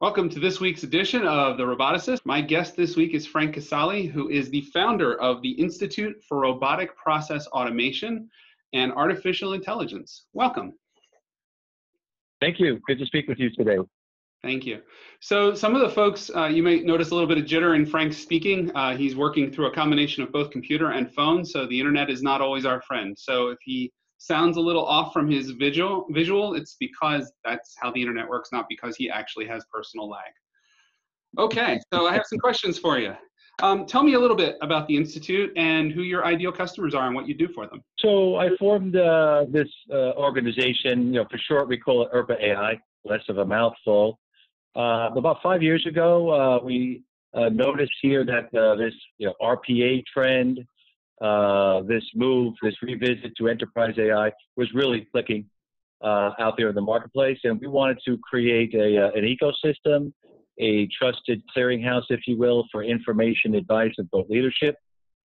Welcome to this week's edition of The Roboticist. My guest this week is Frank Casale, who is the founder of the Institute for Robotic Process Automation and Artificial Intelligence. Welcome. Thank you. Good to speak with you today. Thank you. So, some of the folks, uh, you may notice a little bit of jitter in Frank's speaking. Uh, he's working through a combination of both computer and phone, so the internet is not always our friend. So, if he sounds a little off from his visual, visual, it's because that's how the internet works, not because he actually has personal lag. Okay, so I have some questions for you. Um, tell me a little bit about the Institute and who your ideal customers are and what you do for them. So I formed uh, this uh, organization, you know, for short we call it IRPA AI, less of a mouthful. Uh, about five years ago, uh, we uh, noticed here that uh, this you know, RPA trend uh, this move, this revisit to enterprise AI was really clicking uh, out there in the marketplace. And we wanted to create a, uh, an ecosystem, a trusted clearinghouse, if you will, for information, advice, and thought leadership.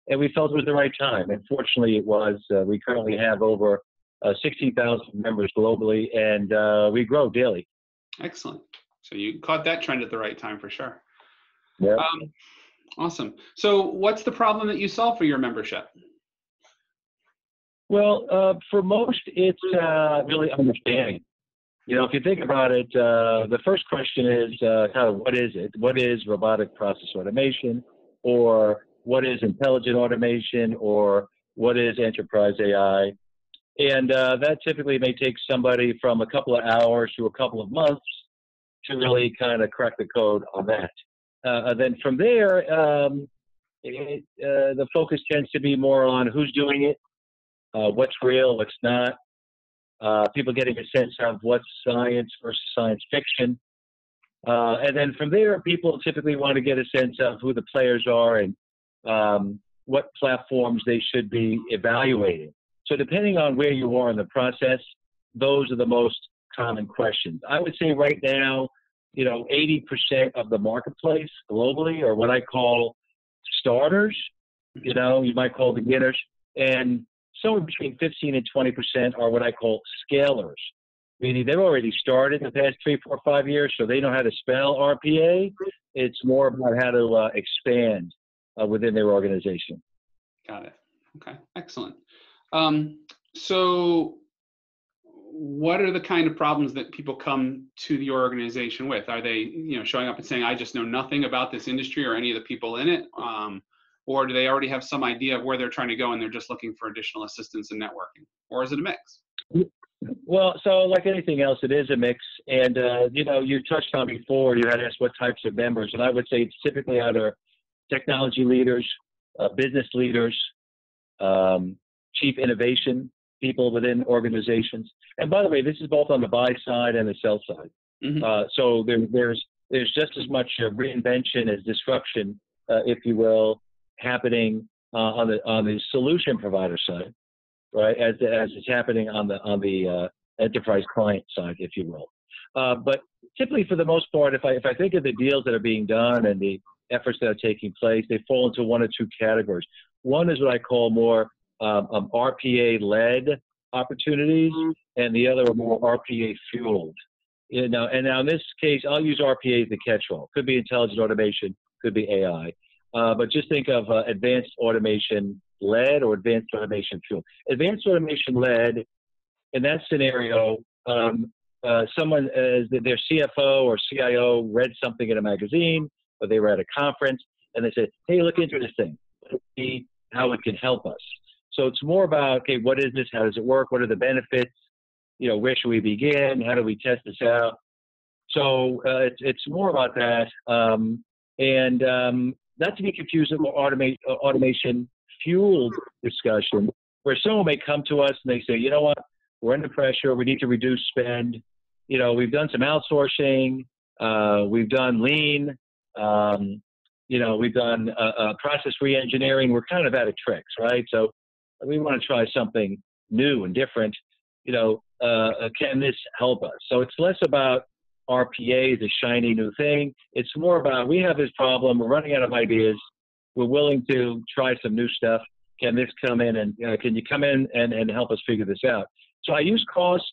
And we felt it was the right time. And fortunately, it was. Uh, we currently have over uh, 60,000 members globally, and we grow daily. Excellent. So you caught that trend at the right time for sure. Yeah. Um, Awesome. So, what's the problem that you solve for your membership? Well, uh, for most, it's uh, really understanding. You know, if you think about it, uh, the first question is uh, kind of what is it? What is robotic process automation? Or what is intelligent automation? Or what is enterprise AI? And uh, that typically may take somebody from a couple of hours to a couple of months to really kind of crack the code on that. Uh, then from there, um, it, uh, the focus tends to be more on who's doing it, uh, what's real, what's not. People getting a sense of what's science versus science fiction. Uh, and then from there, people typically want to get a sense of who the players are and um, what platforms they should be evaluating. So depending on where you are in the process, those are the most common questions. I would say right now, you know, 80% of the marketplace globally are what I call starters. You know, you might call beginners, and somewhere between 15 and 20% are what I call scalers, meaning they've already started the past three, four, five years, so they know how to spell RPA. It's more about how to uh, expand uh, within their organization. Got it. Okay, excellent. Um, so what are the kind of problems that people come to the organization with? Are they, you know, showing up and saying, "I just know nothing about this industry or any of the people in it," um, or do they already have some idea of where they're trying to go and they're just looking for additional assistance and networking, or is it a mix? Well, so like anything else, it is a mix. And uh, you know, you touched on before. You had asked what types of members, and I would say it's typically either technology leaders, uh, business leaders, um, chief innovation people within organizations. And by the way, this is both on the buy side and the sell side. Mm-hmm. Uh, so there, there's there's just as much reinvention as disruption, uh, if you will, happening uh, on the on the solution provider side, right? As as it's happening on the on the uh, enterprise client side, if you will. Uh, but typically, for the most part, if I if I think of the deals that are being done and the efforts that are taking place, they fall into one or two categories. One is what I call more um, um, RPA led opportunities, mm-hmm. and the other are more RPA fueled. You know, and now in this case, I'll use RPA as the catch-all. Could be intelligent automation, could be AI, uh, but just think of uh, advanced automation led or advanced automation fueled. Advanced automation led, in that scenario, um, uh, someone as their CFO or CIO read something in a magazine, or they were at a conference, and they said, "Hey, look into this thing. See how it can help us." So it's more about, okay, what is this? How does it work? What are the benefits? You know, where should we begin? How do we test this out? So uh, it's, it's more about that. Um, and um, not to be confused with automate, uh, automation fueled discussion, where someone may come to us and they say, you know what, we're under pressure. We need to reduce spend. You know, we've done some outsourcing. Uh, we've done lean. Um, you know, we've done uh, uh, process reengineering. We're kind of out of tricks, right? So we want to try something new and different. You know, uh, uh can this help us? So it's less about RPA, the shiny new thing. It's more about we have this problem. We're running out of ideas. We're willing to try some new stuff. Can this come in and uh, can you come in and, and help us figure this out? So I use cost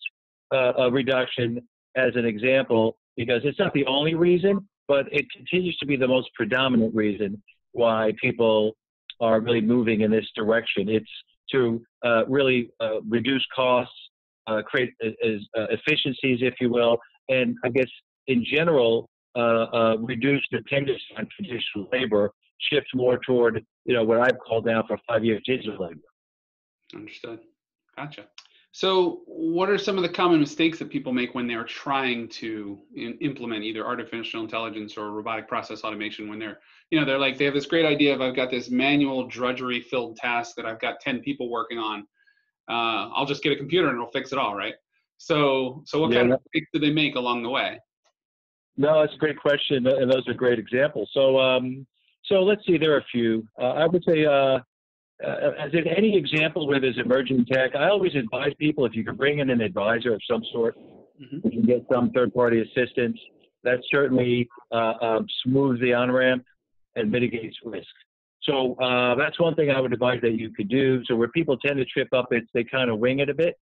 uh, reduction as an example because it's not the only reason, but it continues to be the most predominant reason why people are really moving in this direction. It's to uh, really uh, reduce costs, uh, create uh, uh, efficiencies, if you will, and I guess in general, uh, reduce dependence on traditional labor, shift more toward you know what I've called now for five years digital labor. Understood. Gotcha. So, what are some of the common mistakes that people make when they're trying to in, implement either artificial intelligence or robotic process automation? When they're, you know, they're like they have this great idea of I've got this manual drudgery-filled task that I've got ten people working on. Uh, I'll just get a computer and it'll fix it all, right? So, so what yeah, kind of mistakes do they make along the way? No, that's a great question, and those are great examples. So, um, so let's see. There are a few. Uh, I would say. Uh, uh, as in any example where there's emerging tech, I always advise people if you can bring in an advisor of some sort, mm-hmm. you can get some third-party assistance. That certainly uh, um, smooths the on-ramp and mitigates risk. So uh, that's one thing I would advise that you could do. So where people tend to trip up, it's they kind of wing it a bit.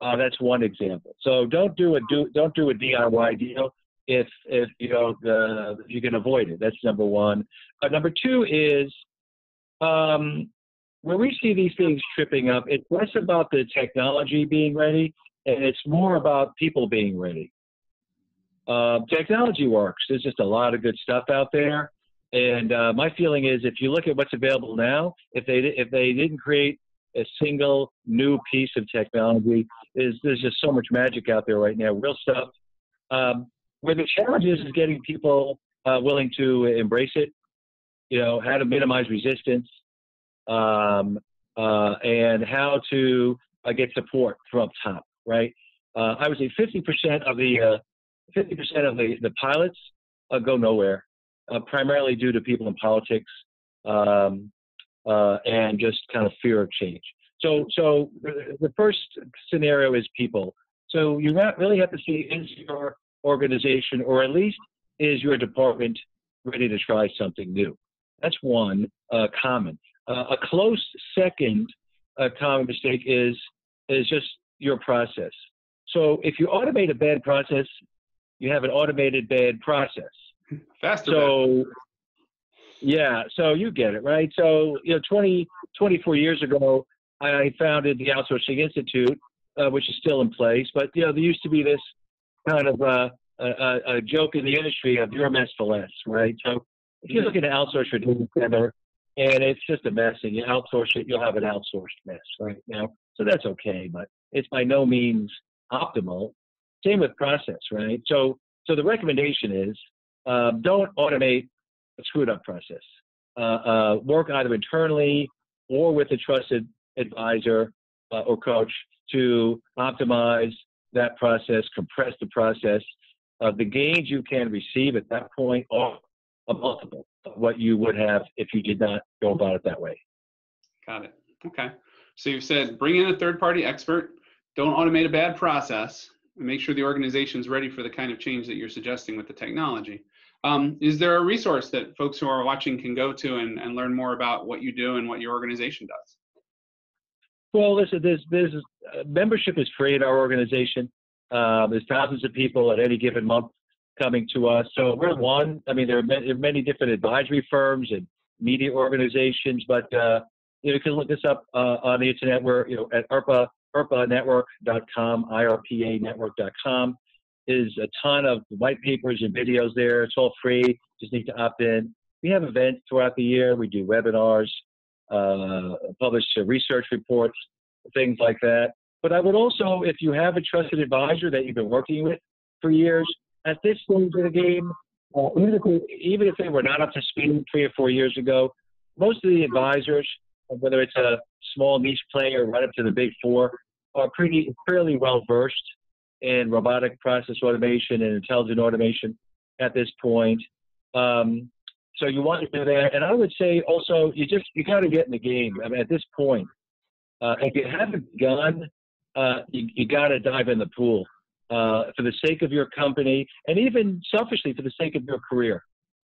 Uh, that's one example. So don't do a do don't do a DIY deal if if you know the, you can avoid it. That's number one. Uh, number two is um, when we see these things tripping up, it's less about the technology being ready and it's more about people being ready. Uh, technology works. There's just a lot of good stuff out there. And uh, my feeling is, if you look at what's available now, if they if they didn't create a single new piece of technology, is there's just so much magic out there right now, real stuff. Um, where the challenge is, is getting people uh, willing to embrace it. You know, how to minimize resistance, um, uh, and how to uh, get support from up top, right? Uh, I would say 50% of the 50% uh, of the, the pilots uh, go nowhere, uh, primarily due to people in politics um, and just kind of fear of change. So, so the first scenario is people. So you really have to see is your organization, or at least is your department ready to try something new? That's one common. Uh, a close second uh, common mistake is is just your process. So if you automate a bad process, you have an automated bad process. Faster. So yeah, so you get it right. So you know, 20, 24 years ago, I founded the Outsourcing Institute, uh, which is still in place. But you know, there used to be this kind of uh, a, a, joke in the industry of your mess for less, right? So if you're looking to outsource your data center, and it's just a mess and you outsource it, you'll have an outsourced mess, right? Now, so that's okay, but it's by no means optimal. Same with process, right? So, so the recommendation is um, don't automate a screwed up process. Uh, uh, work either internally or with a trusted advisor uh, or coach to optimize that process, compress the process. the gains you can receive at that point are a multiple what you would have if you did not go about it that way. Got it. Okay. So you've said bring in a third party expert, don't automate a bad process, and make sure the organization is ready for the kind of change that you're suggesting with the technology. Um, is there a resource that folks who are watching can go to and, and learn more about what you do and what your organization does? Well, listen, there's, there's uh, membership is free at our organization. Uh, there's thousands of people at any given month coming to us. So we're one. I mean, there are many, many different advisory firms and media organizations, but uh, you, know, you can look this up uh, on the internet. We're you know at IRPA, IRPAnetwork.com, IRPA network.com is a ton of white papers and videos there. It's all free. Just need to opt in. We have events throughout the year. We do webinars, uh, publish research reports, things like that. But I would also, if you have a trusted advisor that you've been working with for years, at this stage of the game, uh, even, if they, were not up to speed three or four years ago, most of the advisors, whether it's a small niche player right up to the big four, are pretty fairly well versed in robotic process automation and intelligent automation at this point. Um, so you want to do that, and I would say also you just you got to get in the game. I mean, at this point, uh, if you haven't begun, uh, you, you got to dive in the pool uh, for the sake of your company, and even selfishly for the sake of your career.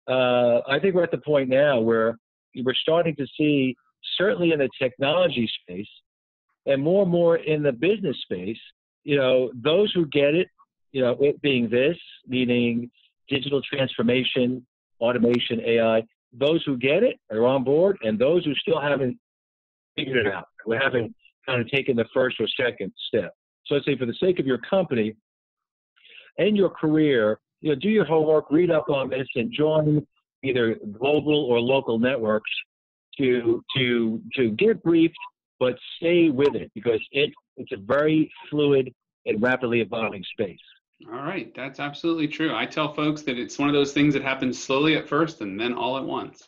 Uh, I think we're at the point now where we're starting to see, certainly in the technology space, and more and more in the business space, you know, those who get it you know, it being this, meaning digital transformation, automation, AI. Those who get it are on board, and those who still haven't figured it out, we haven't kind of taken the first or second step. So I'd say, for the sake of your company and your career, you know, do your homework, read up on this, and join either global or local networks to to to get briefed, but stay with it because it it's a very fluid and rapidly evolving space. All right, that's absolutely true. I tell folks that it's one of those things that happens slowly at first and then all at once.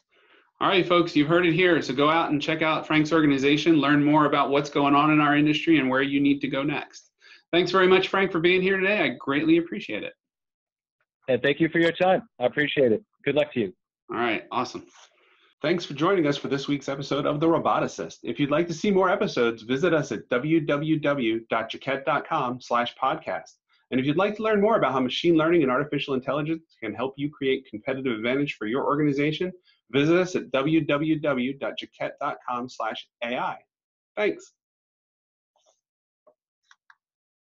All right, folks, you've heard it here. So go out and check out Frank's organization, learn more about what's going on in our industry and where you need to go next. Thanks very much, Frank, for being here today. I greatly appreciate it. And thank you for your time. I appreciate it. Good luck to you. All right, awesome. Thanks for joining us for this week's episode of The Roboticist. If you'd like to see more episodes, visit us at www.jaquette.com slash podcast. And if you'd like to learn more about how machine learning and artificial intelligence can help you create competitive advantage for your organization, visit us at www.jaquette.com slash AI. Thanks.